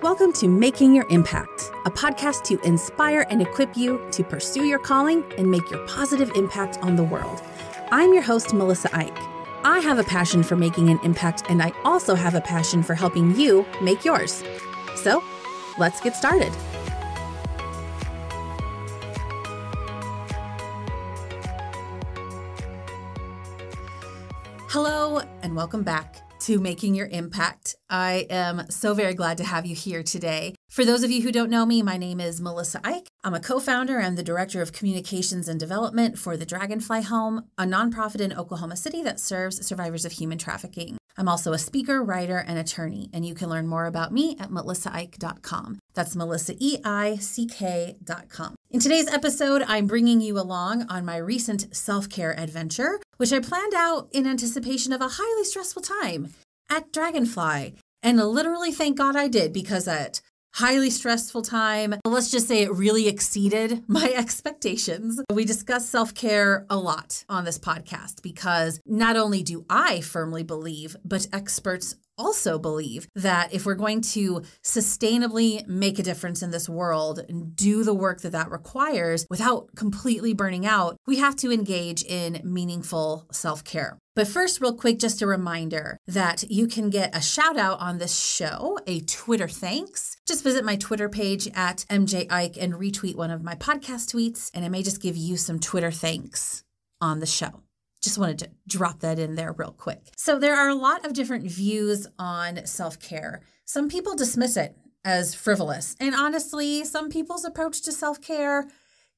Welcome to Making Your Impact, a podcast to inspire and equip you to pursue your calling and make your positive impact on the world. I'm your host, Melissa Eick. I have a passion for making an impact, and I also have a passion for helping you make yours. So, let's get started. Hello, and welcome back to Making Your Impact. I am so very glad to have you here today. For those of you who don't know me, my name is Melissa Eick. I'm a co founder and the director of communications and development for the Dragonfly Home, a nonprofit in Oklahoma City that serves survivors of human trafficking. I'm also a speaker, writer, and attorney, and you can learn more about me at melissaeick.com. That's melissaeick.com. In today's episode, I'm bringing you along on my recent self care adventure, which I planned out in anticipation of a highly stressful time at Dragonfly. And literally, thank God I did because at highly stressful time. Let's just say it really exceeded my expectations. We discuss self care a lot on this podcast because not only do I firmly believe, but experts also believe that if we're going to sustainably make a difference in this world and do the work that that requires without completely burning out, we have to engage in meaningful self care. But first, real quick, just a reminder that you can get a shout out on this show, a Twitter thanks. Just visit my Twitter page at MJ Eick and retweet one of my podcast tweets, and I may just give you some Twitter thanks on the show. Just wanted to drop that in there real quick. So, there are a lot of different views on self care. Some people dismiss it as frivolous. And honestly, some people's approach to self care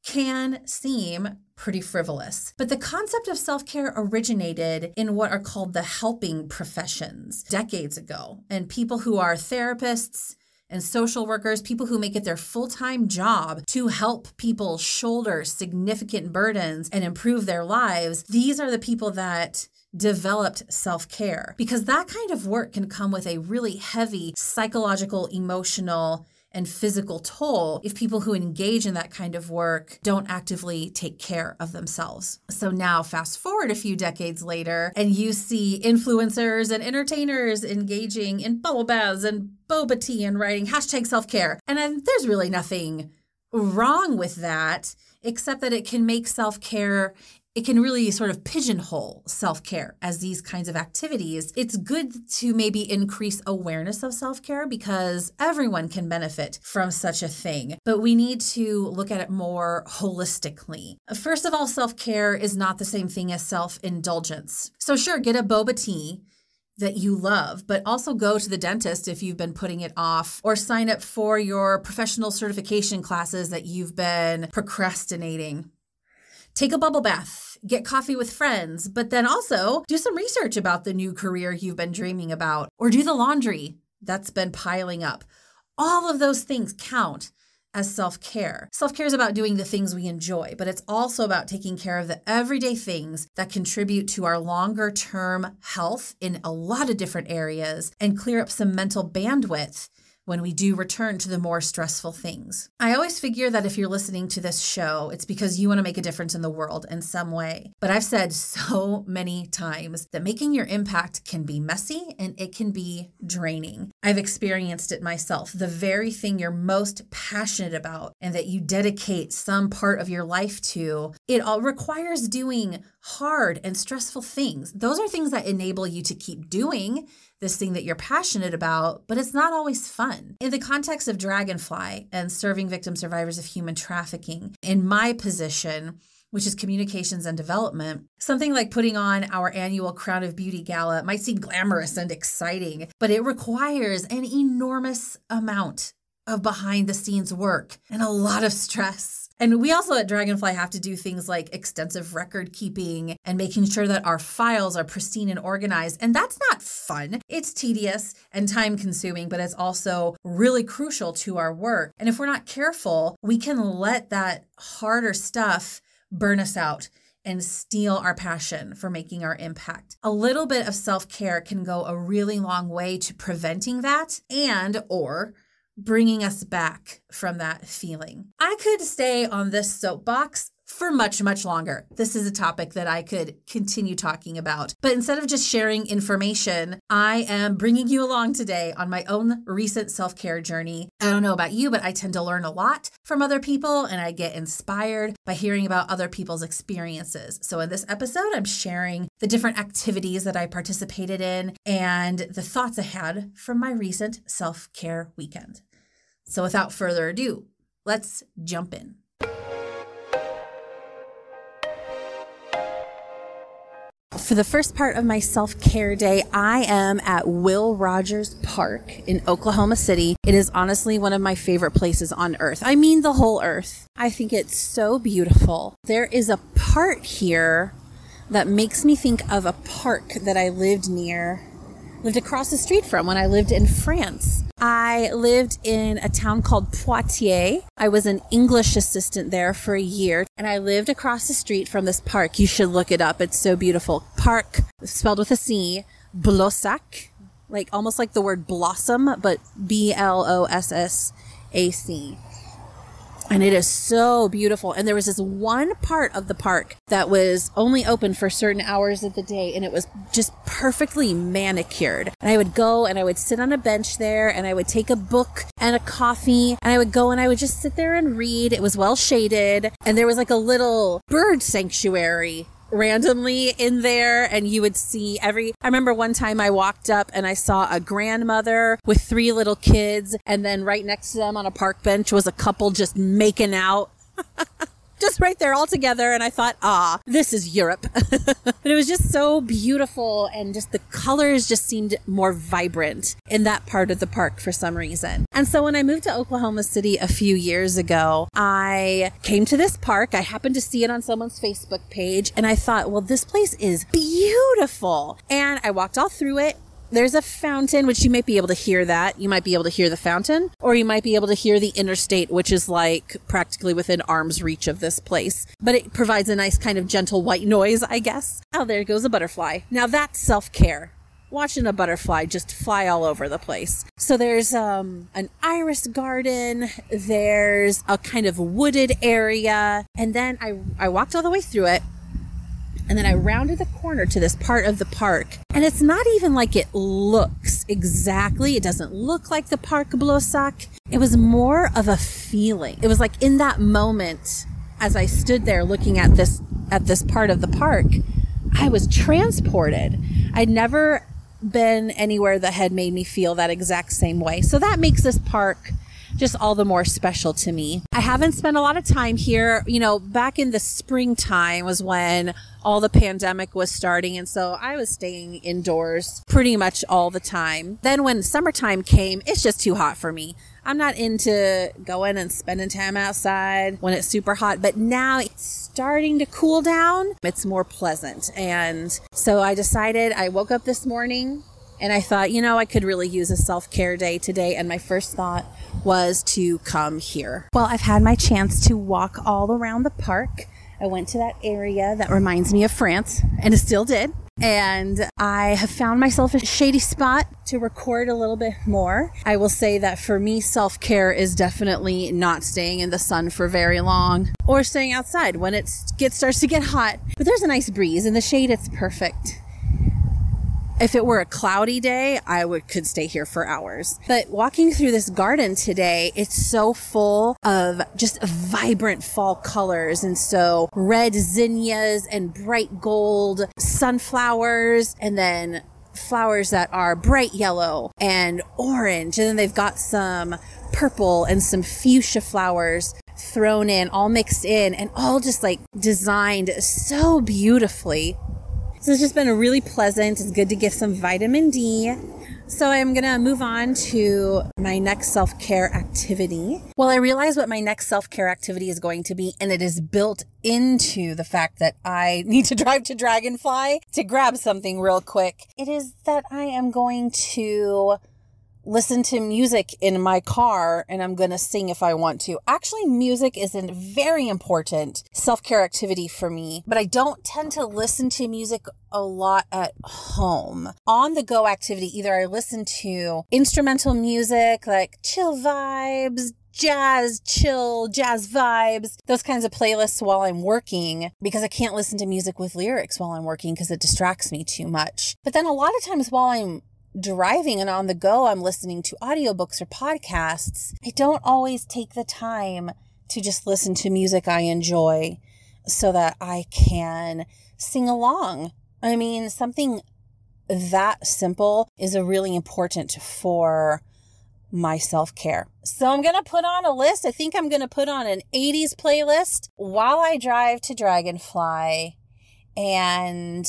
can seem pretty frivolous. But the concept of self care originated in what are called the helping professions decades ago. And people who are therapists, and social workers, people who make it their full time job to help people shoulder significant burdens and improve their lives, these are the people that developed self care because that kind of work can come with a really heavy psychological, emotional, and physical toll if people who engage in that kind of work don't actively take care of themselves. So now, fast forward a few decades later, and you see influencers and entertainers engaging in bubble baths and boba tea and writing hashtag self care. And there's really nothing wrong with that, except that it can make self care it can really sort of pigeonhole self care as these kinds of activities. It's good to maybe increase awareness of self care because everyone can benefit from such a thing, but we need to look at it more holistically. First of all, self care is not the same thing as self indulgence. So, sure, get a boba tea that you love, but also go to the dentist if you've been putting it off, or sign up for your professional certification classes that you've been procrastinating take a bubble bath, get coffee with friends, but then also do some research about the new career you've been dreaming about, or do the laundry that's been piling up. All of those things count as self care. Self care is about doing the things we enjoy, but it's also about taking care of the everyday things that contribute to our longer term health in a lot of different areas and clear up some mental bandwidth when we do return to the more stressful things. I always figure that if you're listening to this show, it's because you want to make a difference in the world in some way. But I've said so many times that making your impact can be messy and it can be draining. I've experienced it myself. The very thing you're most passionate about and that you dedicate some part of your life to, it all requires doing hard and stressful things. Those are things that enable you to keep doing this thing that you're passionate about, but it's not always fun. In the context of Dragonfly and serving victim survivors of human trafficking, in my position, which is communications and development, something like putting on our annual Crown of Beauty gala might seem glamorous and exciting, but it requires an enormous amount of behind the scenes work and a lot of stress. And we also at Dragonfly have to do things like extensive record keeping and making sure that our files are pristine and organized. And that's not fun. It's tedious and time consuming, but it's also really crucial to our work. And if we're not careful, we can let that harder stuff burn us out and steal our passion for making our impact. A little bit of self-care can go a really long way to preventing that and or bringing us back from that feeling. I could stay on this soapbox for much, much longer. This is a topic that I could continue talking about. But instead of just sharing information, I am bringing you along today on my own recent self care journey. I don't know about you, but I tend to learn a lot from other people and I get inspired by hearing about other people's experiences. So in this episode, I'm sharing the different activities that I participated in and the thoughts I had from my recent self care weekend. So without further ado, let's jump in. For the first part of my self care day, I am at Will Rogers Park in Oklahoma City. It is honestly one of my favorite places on earth. I mean, the whole earth. I think it's so beautiful. There is a part here that makes me think of a park that I lived near lived across the street from when I lived in France. I lived in a town called Poitiers. I was an English assistant there for a year and I lived across the street from this park. You should look it up. It's so beautiful. Park spelled with a C, Blossac, like almost like the word blossom, but B L O S S A C and it is so beautiful. And there was this one part of the park that was only open for certain hours of the day, and it was just perfectly manicured. And I would go and I would sit on a bench there, and I would take a book and a coffee, and I would go and I would just sit there and read. It was well shaded, and there was like a little bird sanctuary randomly in there and you would see every I remember one time I walked up and I saw a grandmother with three little kids and then right next to them on a park bench was a couple just making out. just right there all together. And I thought, ah, this is Europe. but it was just so beautiful. And just the colors just seemed more vibrant in that part of the park for some reason. And so when I moved to Oklahoma City a few years ago, I came to this park. I happened to see it on someone's Facebook page. And I thought, well, this place is beautiful. And I walked all through it there's a fountain, which you might be able to hear that. You might be able to hear the fountain, or you might be able to hear the interstate, which is like practically within arm's reach of this place. But it provides a nice kind of gentle white noise, I guess. Oh, there goes a butterfly. Now that's self care. Watching a butterfly just fly all over the place. So there's um, an iris garden, there's a kind of wooded area, and then I, I walked all the way through it and then I rounded the corner to this part of the park. And it's not even like it looks exactly. It doesn't look like the Park Blossac. It was more of a feeling. It was like in that moment, as I stood there looking at this, at this part of the park, I was transported. I'd never been anywhere that had made me feel that exact same way. So that makes this park just all the more special to me. I haven't spent a lot of time here. You know, back in the springtime was when all the pandemic was starting. And so I was staying indoors pretty much all the time. Then when summertime came, it's just too hot for me. I'm not into going and spending time outside when it's super hot, but now it's starting to cool down. It's more pleasant. And so I decided I woke up this morning and I thought, you know, I could really use a self care day today. And my first thought was to come here. Well, I've had my chance to walk all around the park. I went to that area that reminds me of France, and it still did. And I have found myself a shady spot to record a little bit more. I will say that for me, self care is definitely not staying in the sun for very long or staying outside when it gets, starts to get hot. But there's a nice breeze. In the shade, it's perfect. If it were a cloudy day, I would could stay here for hours. But walking through this garden today, it's so full of just vibrant fall colors. And so red zinnias and bright gold sunflowers and then flowers that are bright yellow and orange. And then they've got some purple and some fuchsia flowers thrown in, all mixed in and all just like designed so beautifully. So it's just been a really pleasant. It's good to get some vitamin D. So I'm going to move on to my next self care activity. Well, I realize what my next self care activity is going to be, and it is built into the fact that I need to drive to Dragonfly to grab something real quick. It is that I am going to listen to music in my car and I'm going to sing if I want to. Actually, music is a very important self care activity for me, but I don't tend to listen to music a lot at home. On the go activity, either I listen to instrumental music like chill vibes, jazz, chill, jazz vibes, those kinds of playlists while I'm working because I can't listen to music with lyrics while I'm working because it distracts me too much. But then a lot of times while I'm driving and on the go, I'm listening to audiobooks or podcasts. I don't always take the time to just listen to music I enjoy so that I can sing along. I mean, something that simple is a really important for my self care. So I'm going to put on a list. I think I'm going to put on an 80s playlist while I drive to Dragonfly and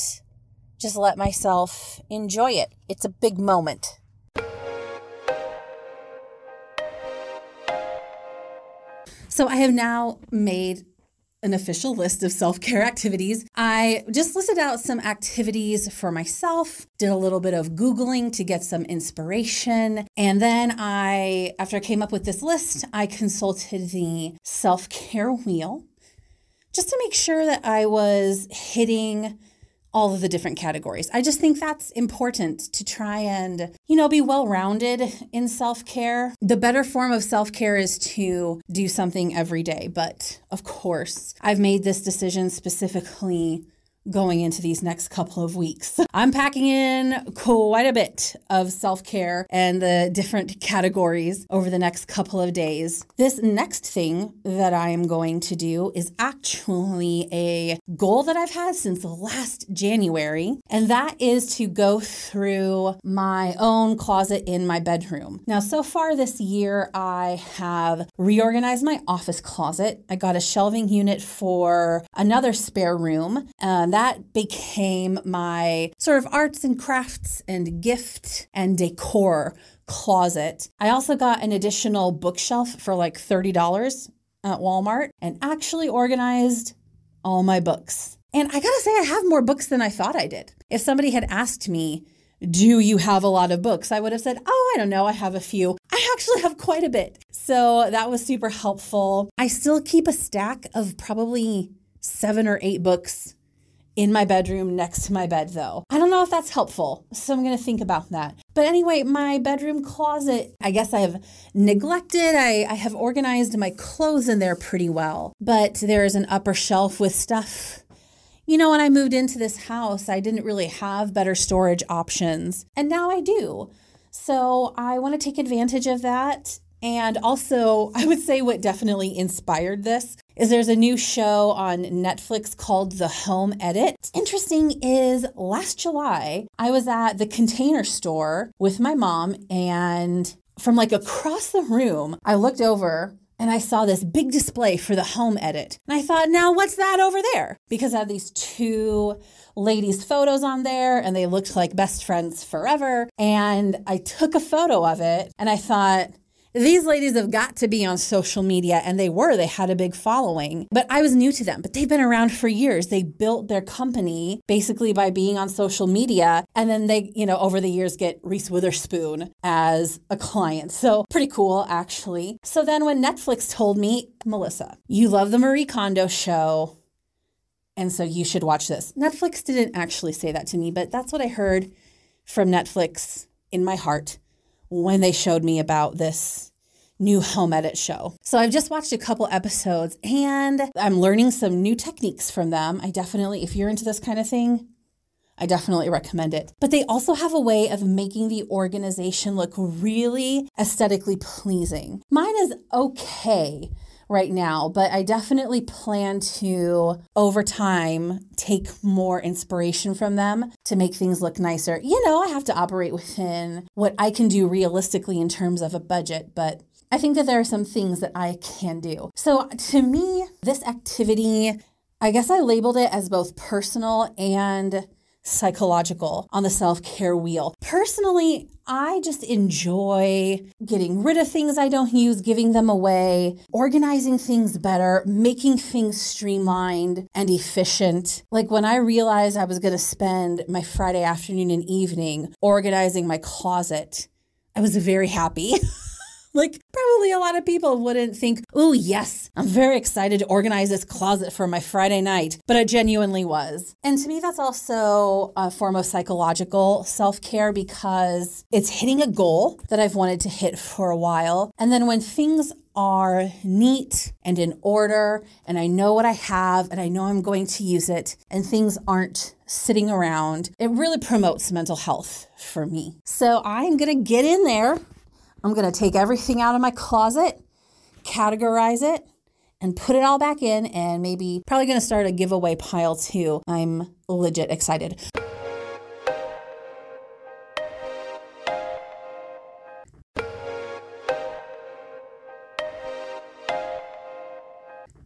just let myself enjoy it. It's a big moment. So I have now made an official list of self care activities. I just listed out some activities for myself, did a little bit of Googling to get some inspiration. And then I, after I came up with this list, I consulted the self care wheel just to make sure that I was hitting all of the different categories. I just think that's important to try and, you know, be well rounded in self care. The better form of self care is to do something every day. But of course, I've made this decision specifically going into these next couple of weeks. I'm packing in quite a bit of self care and the different categories over the next couple of days. This next thing that I am going to do is actually a goal that I've had since last January, and that is to go through my own closet in my bedroom. Now, so far this year, I have reorganized my office closet. I got a shelving unit for another spare room. Um, that became my sort of arts and crafts and gift and decor closet. I also got an additional bookshelf for like $30 at Walmart and actually organized all my books. And I gotta say, I have more books than I thought I did. If somebody had asked me, do you have a lot of books? I would have said, Oh, I don't know. I have a few. I actually have quite a bit. So that was super helpful. I still keep a stack of probably seven or eight books in my bedroom next to my bed, though. I don't know if that's helpful, so I'm gonna think about that. But anyway, my bedroom closet, I guess I have neglected. I, I have organized my clothes in there pretty well, but there is an upper shelf with stuff. You know, when I moved into this house, I didn't really have better storage options, and now I do. So I wanna take advantage of that and also, I would say what definitely inspired this is there's a new show on Netflix called The Home Edit. Interesting is last July, I was at the container store with my mom, and from like across the room, I looked over and I saw this big display for the home edit. And I thought, now what's that over there? Because I have these two ladies' photos on there and they looked like best friends forever. And I took a photo of it and I thought, these ladies have got to be on social media, and they were. They had a big following. But I was new to them, but they've been around for years. They built their company basically by being on social media. And then they, you know, over the years get Reese Witherspoon as a client. So pretty cool, actually. So then when Netflix told me, Melissa, you love the Marie Kondo show. And so you should watch this. Netflix didn't actually say that to me, but that's what I heard from Netflix in my heart when they showed me about this new home edit show. So I've just watched a couple episodes and I'm learning some new techniques from them. I definitely, if you're into this kind of thing, I definitely recommend it. But they also have a way of making the organization look really aesthetically pleasing. Mine is okay right now, but I definitely plan to, over time, take more inspiration from them to make things look nicer. You know, I have to operate within what I can do realistically in terms of a budget, but I think that there are some things that I can do. So to me, this activity, I guess I labeled it as both personal and psychological on the self care wheel. Personally, I just enjoy getting rid of things I don't use, giving them away, organizing things better, making things streamlined and efficient. Like when I realized I was going to spend my Friday afternoon and evening organizing my closet, I was very happy. like, probably a lot of people wouldn't think, oh, yes, I'm very excited to organize this closet for my Friday night, but I genuinely was. And to me, that's also a form of psychological self care because it's hitting a goal that I've wanted to hit for a while. And then when things are neat and in order, and I know what I have, and I know I'm going to use it, and things aren't sitting around, it really promotes mental health for me. So I'm gonna get in there. I'm gonna take everything out of my closet, categorize it, and put it all back in, and maybe probably gonna start a giveaway pile too. I'm legit excited.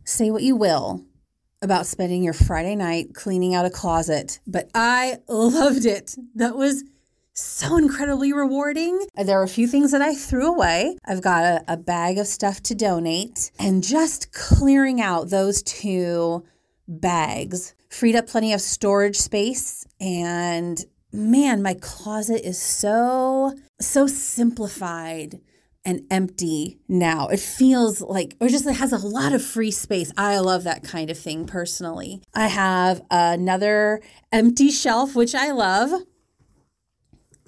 Say what you will about spending your Friday night cleaning out a closet, but I loved it. That was so incredibly rewarding. There are a few things that I threw away. I've got a, a, bag of stuff to donate, and just clearing out those two bags freed up plenty of storage space. And man, my closet is so, so simplified and empty now. It feels like, or just it has a lot of free space. I love that kind of thing personally. I have another empty shelf, which I love.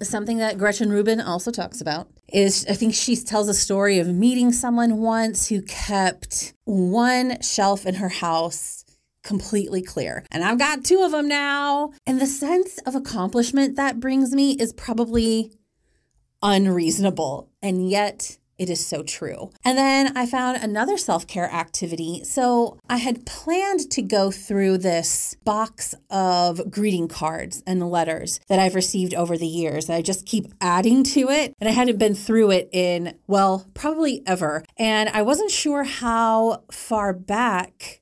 Something that Gretchen Rubin also talks about is I think she tells a story of meeting someone once who kept one shelf in her house completely clear. And I've got two of them now. And the sense of accomplishment that brings me is probably unreasonable. And yet, it is so true. And then I found another self care activity. So I had planned to go through this box of greeting cards and letters that I've received over the years. I just keep adding to it. And I hadn't been through it in, well, probably ever. And I wasn't sure how far back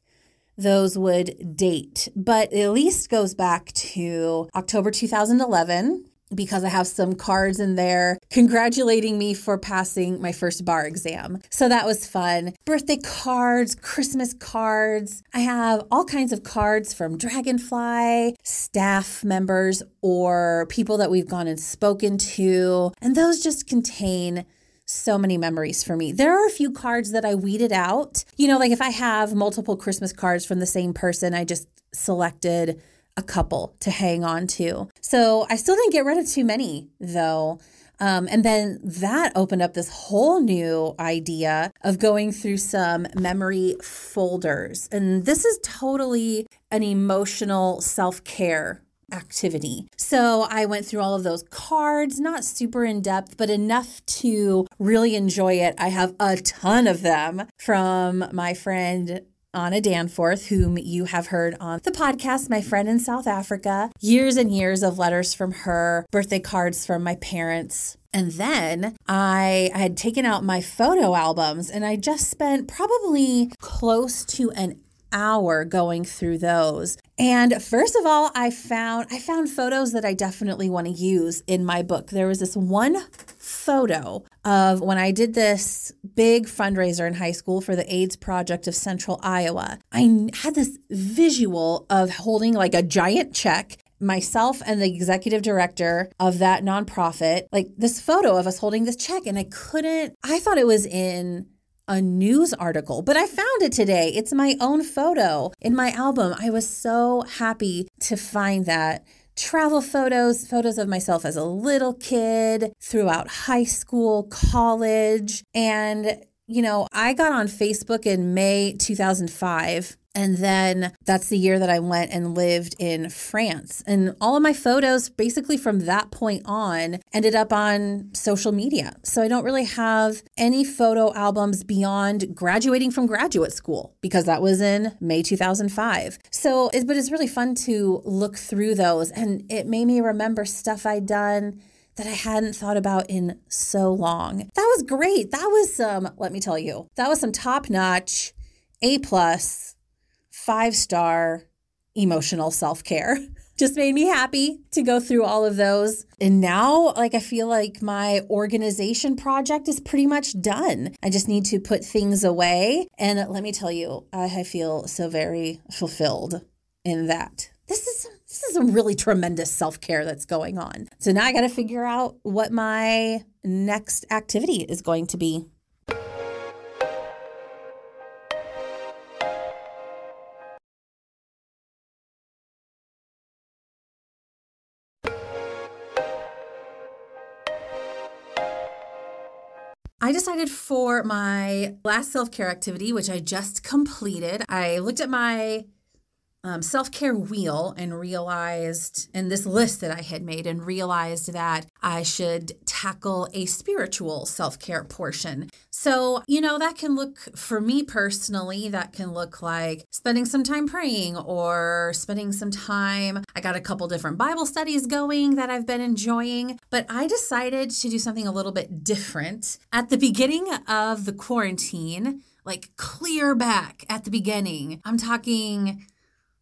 those would date, but at least goes back to October 2011 because I have some cards in there congratulating me for passing my first bar exam. So that was fun. Birthday cards, Christmas cards. I have all kinds of cards from Dragonfly, staff members, or people that we've gone and spoken to. And those just contain so many memories for me. There are a few cards that I weeded out. You know, like if I have multiple Christmas cards from the same person, I just selected a couple to hang on to. So I still didn't get rid of too many though. Um, and then that opened up this whole new idea of going through some memory folders. And this is totally an emotional self care activity. So I went through all of those cards, not super in depth, but enough to really enjoy it. I have a ton of them from my friend Anna Danforth, whom you have heard on the podcast, my friend in South Africa. Years and years of letters from her, birthday cards from my parents. And then I, had taken out my photo albums and I just spent probably close to an hour going through those. And first of all, I found I found photos that I definitely want to use in my book. There was this one photo of when I did this big fundraiser in high school for the AIDS Project of Central Iowa. I had this visual of holding like a giant check myself and the executive director of that nonprofit, like this photo of us holding this check. And I couldn't, I thought it was in a news article, but I found it today. It's my own photo in my album. I was so happy to find that. Travel photos, photos of myself as a little kid, throughout high school, college. And, you know, I got on Facebook in May 2005 and then that's the year that I went and lived in France. And all of my photos, basically from that point on, ended up on social media. So I don't really have any photo albums beyond graduating from graduate school because that was in May 2005. So, but it's really fun to look through those. And it made me remember stuff I'd done that I hadn't thought about in so long. That was great. That was some, let me tell you, that was some top notch, A plus five star emotional self care. Just made me happy to go through all of those. And now, like, I feel like my organization project is pretty much done. I just need to put things away. And let me tell you, I feel so very fulfilled in that. This is this is some really tremendous self-care that's going on. So now I got to figure out what my next activity is going to be. I decided for my last self care activity, which I just completed, I looked at my um, self care wheel and realized, and this list that I had made, and realized that I should tackle a spiritual self care portion. So, you know, that can look, for me personally, that can look like spending some time praying or spending some time. I got a couple different Bible studies going that I've been enjoying, but I decided to do something a little bit different. At the beginning of the quarantine, like clear back at the beginning, I'm talking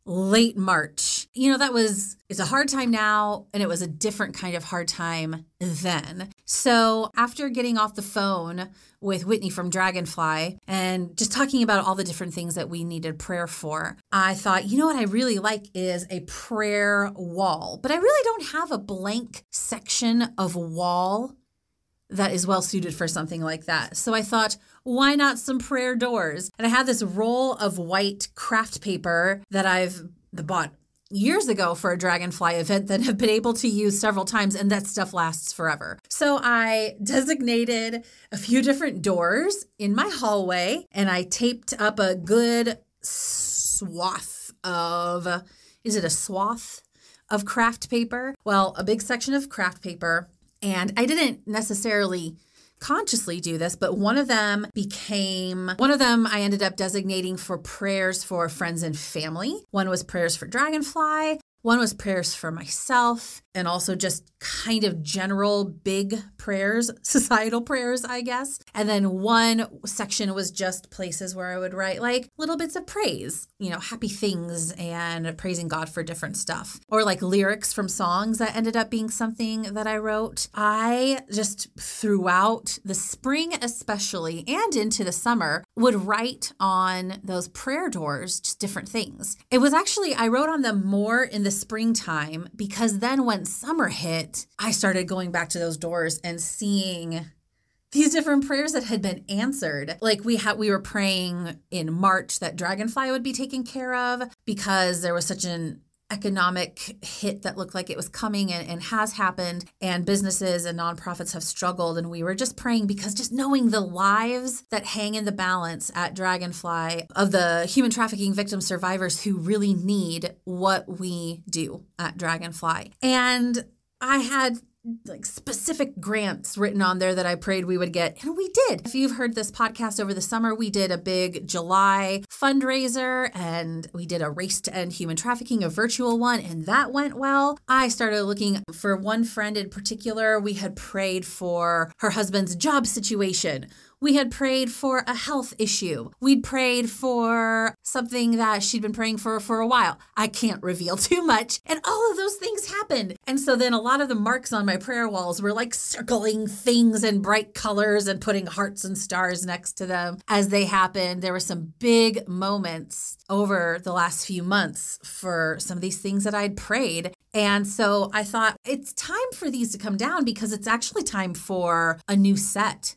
late March. You know, that was, it's a hard time now, and it was a different kind of hard time then. So after getting off the phone with Whitney from Dragonfly and just talking about all the different things that we needed prayer for, I thought, you know what I really like is a prayer wall, but I really don't have a blank section of wall that is well suited for something like that. So I thought, why not some prayer doors? And I had this roll of white craft paper that I've bought years ago for a dragonfly event that have been able to use several times and that stuff lasts forever. So I designated a few different doors in my hallway and I taped up a good swath of is it a swath of craft paper? Well, a big section of craft paper and I didn't necessarily consciously do this, but one of them became one of them I ended up designating for prayers for friends and family. One was prayers for Dragonfly, one was prayers for myself and also just kind of general big prayers, societal prayers, I guess. And then one section was just places where I would write like little bits of praise, you know, happy things and praising God for different stuff, or like lyrics from songs that ended up being something that I wrote. I just throughout the spring, especially, and into the summer, would write on those prayer doors just different things. It was actually, I wrote on them more in the springtime because then when summer hit, I started going back to those doors and seeing these different prayers that had been answered. Like we had we were praying in March that Dragonfly would be taken care of because there was such an economic hit that looked like it was coming and, and, has happened and businesses and nonprofits have struggled. And we were just praying because just knowing the lives that hang in the balance at dragonfly of the human trafficking victim survivors who really need what we do at dragonfly. And i had like specific grants written on there that I prayed we would get. And we did. If you've heard this podcast over the summer, we did a big July fundraiser and we did a race to end human trafficking, a virtual one, and that went well. I started looking for one friend in particular. We had prayed for her husband's job situation. We had prayed for a health issue. We'd prayed for something that she'd been praying for for a while. I can't reveal too much. And all of those things happened. And so then a lot of the marks on my prayer walls were like circling things in bright colors and putting hearts and stars next to them as they happened. There were some big moments over the last few months for some of these things that I'd prayed. And so I thought it's time for these to come down because it's actually time for a new set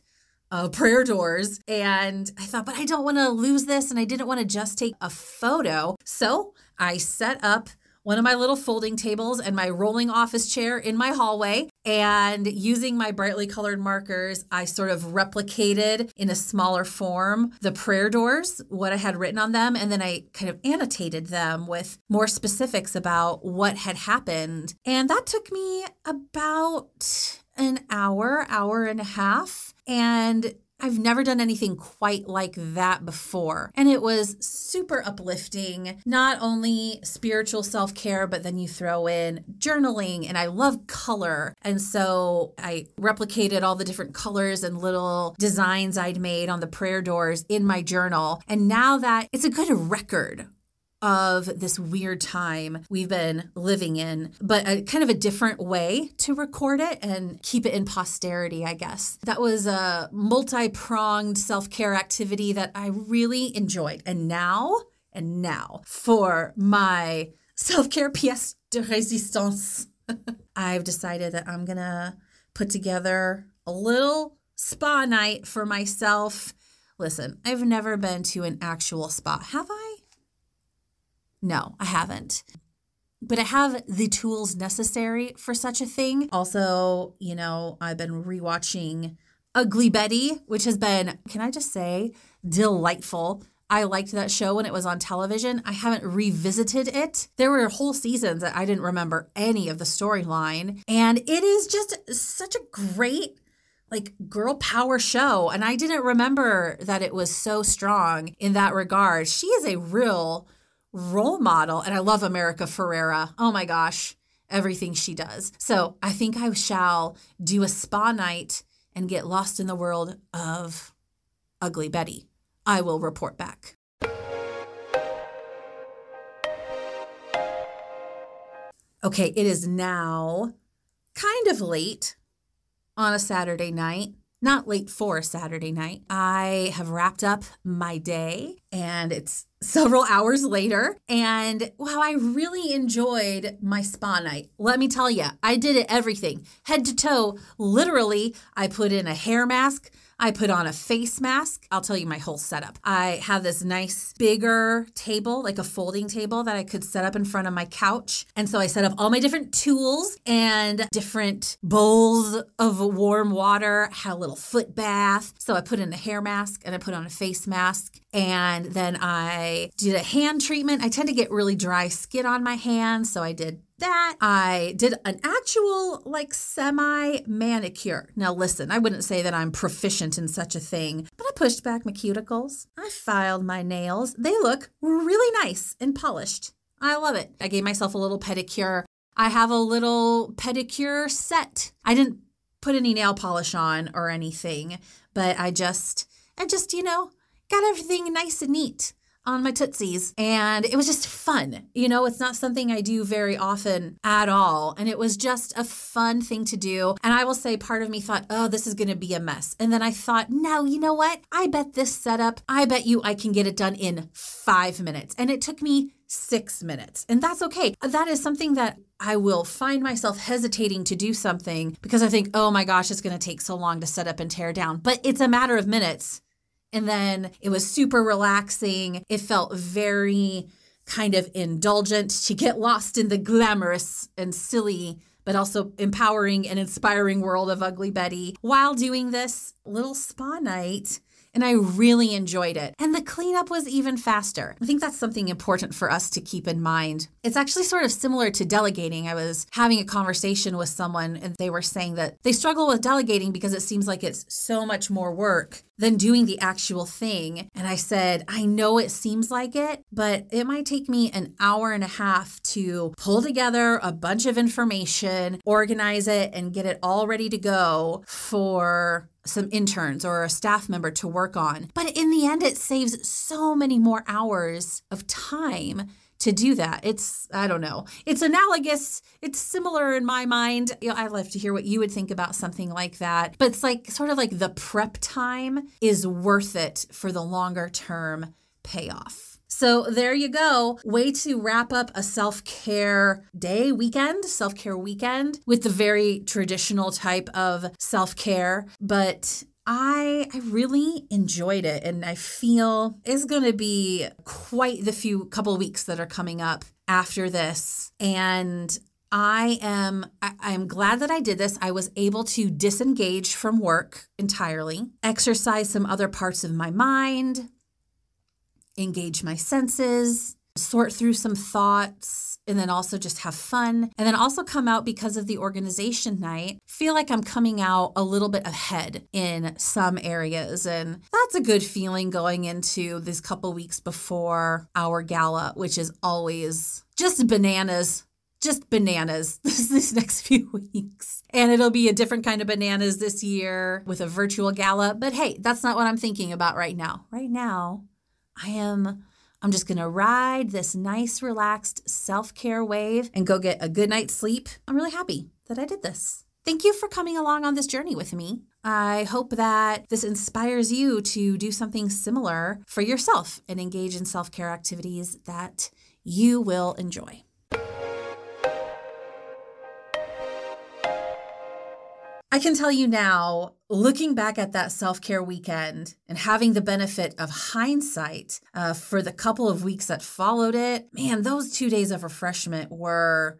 uh, prayer doors. And I thought, but I don't want to lose this. And I didn't want to just take a photo. So I set up one of my little folding tables and my rolling office chair in my hallway. And using my brightly colored markers, I sort of replicated in a smaller form the prayer doors, what I had written on them. And then I kind of annotated them with more specifics about what had happened. And that took me about an hour, hour and a half. And I've never done anything quite like that before. And it was super uplifting, not only spiritual self care, but then you throw in journaling. And I love color. And so I replicated all the different colors and little designs I'd made on the prayer doors in my journal. And now that it's a good record of this weird time we've been living in, but a kind of a different way to record it and keep it in posterity, I guess. That was a multi pronged self care activity that I really enjoyed. And now, and now for my self care pièce de résistance, I've decided that I'm gonna put together a little spa night for myself. Listen, I've never been to an actual spa, have I? No, I haven't. But I have the tools necessary for such a thing. Also, you know, I've been rewatching Ugly Betty, which has been, can I just say, delightful. I liked that show when it was on television. I haven't revisited it. There were whole seasons that I didn't remember any of the storyline. And it is just such a great like girl power show and I didn't remember that it was so strong in that regard. She is a real role model and I love America Ferrera. Oh my gosh, everything she does. So, I think I shall do a spa night and get lost in the world of Ugly Betty. I will report back. Okay, it is now kind of late on a Saturday night. Not late for Saturday night. I have wrapped up my day and it's several hours later. And wow, I really enjoyed my spa night. Let me tell you, I did it everything head to toe. Literally, I put in a hair mask. I put on a face mask. I'll tell you my whole setup. I have this nice bigger table, like a folding table that I could set up in front of my couch. And so I set up all my different tools and different bowls of warm water, had a little foot bath. So I put in a hair mask and I put on a face mask. And then I did a hand treatment. I tend to get really dry skin on my hands. So I did that. I did an actual, like, semi manicure. Now, listen, I wouldn't say that I'm proficient in such a thing, but I pushed back my cuticles. I filed my nails. They look really nice and polished. I love it. I gave myself a little pedicure. I have a little pedicure set. I didn't put any nail polish on or anything, but I just, I just, you know, got everything nice and neat on my Tootsies. And it was just fun. You know, it's not something I do very often at all. And it was just a fun thing to do. And I will say, part of me thought, oh, this is going to be a mess. And then I thought, no, you know what? I bet this setup, I bet you I can get it done in five minutes. And it took me six minutes. And that's okay. That is something that I will find myself hesitating to do something because I think, oh my gosh, it's going to take so long to set up and tear down. But it's a matter of minutes and then it was super relaxing. It felt very kind of indulgent to get lost in the glamorous and silly but also empowering and inspiring world of Ugly Betty while doing this little spa night and I really enjoyed it. And the cleanup was even faster. I think that's something important for us to keep in mind. It's actually sort of similar to delegating. I was having a conversation with someone and they were saying that they struggle with delegating because it seems like it's so much more work than doing the actual thing. And I said, I know it seems like it, but it might take me an hour and a half to pull together a bunch of information, organize it, and get it all ready to go for some interns or a staff member to work on. But in the end, it saves so many more hours of time to do that. It's, I don't know, it's analogous. It's similar in my mind. You know, I'd love to hear what you would think about something like that. But it's like sort of like the prep time is worth it for the longer term payoff. So there you go. Way to wrap up a self care day, weekend, self care weekend with the very traditional type of self care. But I I really enjoyed it and I feel it's going to be quite the few couple weeks that are coming up after this and I am I, I am glad that I did this. I was able to disengage from work entirely, exercise some other parts of my mind, engage my senses, sort through some thoughts, and then also just have fun. And then also come out because of the organization night, feel like I'm coming out a little bit ahead in some areas. And that's a good feeling going into these couple weeks before our gala, which is always just bananas just bananas these next few weeks. And it'll be a different kind of bananas this year with a virtual gala. But hey, that's not what I'm thinking about right now. Right now, I am I'm just going to ride this nice relaxed self-care wave and go get a good night's sleep. I'm really happy that I did this. Thank you for coming along on this journey with me. I hope that this inspires you to do something similar for yourself and engage in self care activities that you will enjoy. I can tell you now, looking back at that self care weekend and having the benefit of hindsight uh, for the couple of weeks that followed it, man, those two days of refreshment were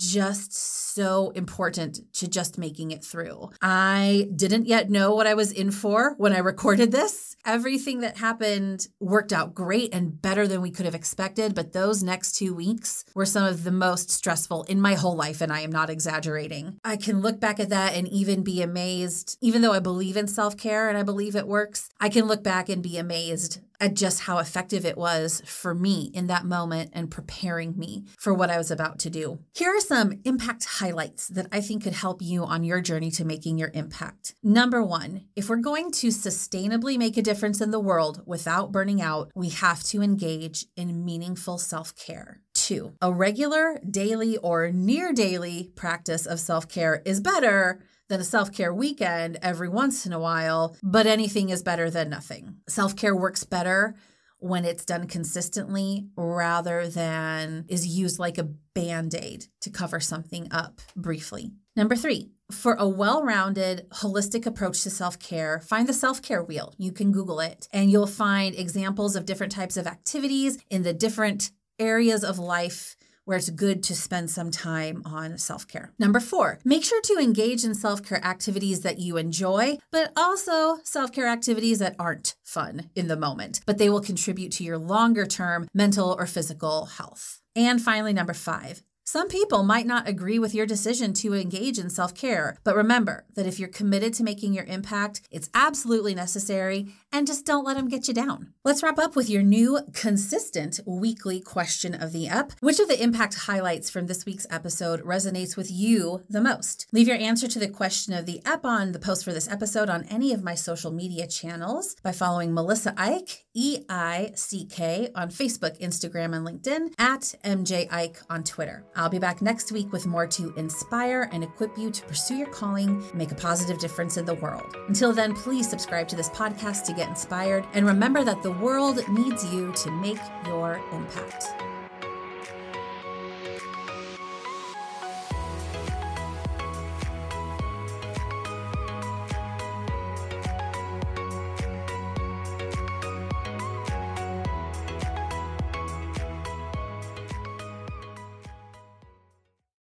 just so important to just making it through. I didn't yet know what I was in for when I recorded this. Everything that happened worked out great and better than we could have expected, but those next two weeks were some of the most stressful in my whole life, and I am not exaggerating. I can look back at that and even be amazed, even though I believe in self care and I believe it works, I can look back and be amazed at just how effective it was for me in that moment and preparing me for what I was about to do. Here are some impact highlights that I think could help you on your journey to making your impact. Number one, if we're going to sustainably make a difference in the world without burning out, we have to engage in meaningful self care. Two, a regular, daily, or near daily practice of self care is better than a self care weekend every once in a while, but anything is better than nothing. Self care works better when it's done consistently rather than is used like a band aid to cover something up briefly. Number three, for a well rounded, holistic approach to self care, find the self care wheel. You can Google it and you'll find examples of different types of activities in the different areas of life where it's good to spend some time on self care. Number four, make sure to engage in self care activities that you enjoy, but also self care activities that aren't fun in the moment, but they will contribute to your longer term mental or physical health. And finally, number five, some people might not agree with your decision to engage in self care, but remember that if you're committed to making your impact, it's absolutely necessary and just don't let them get you down. Let's wrap ep with your new consistent weekly question of the ep. Which of the impact highlights from this week's episode resonates with you the most? Leave your answer to the question of the up on the post for this episode on any of my social media channels by following Melissa Eick, E I C K, on Facebook, Instagram, and LinkedIn, at MJ Eick on Twitter. I'll be back next week with more to inspire and equip you to pursue your calling, make a positive difference in the world. Until then, please subscribe to this podcast to get inspired and remember that the world needs you to make your impact.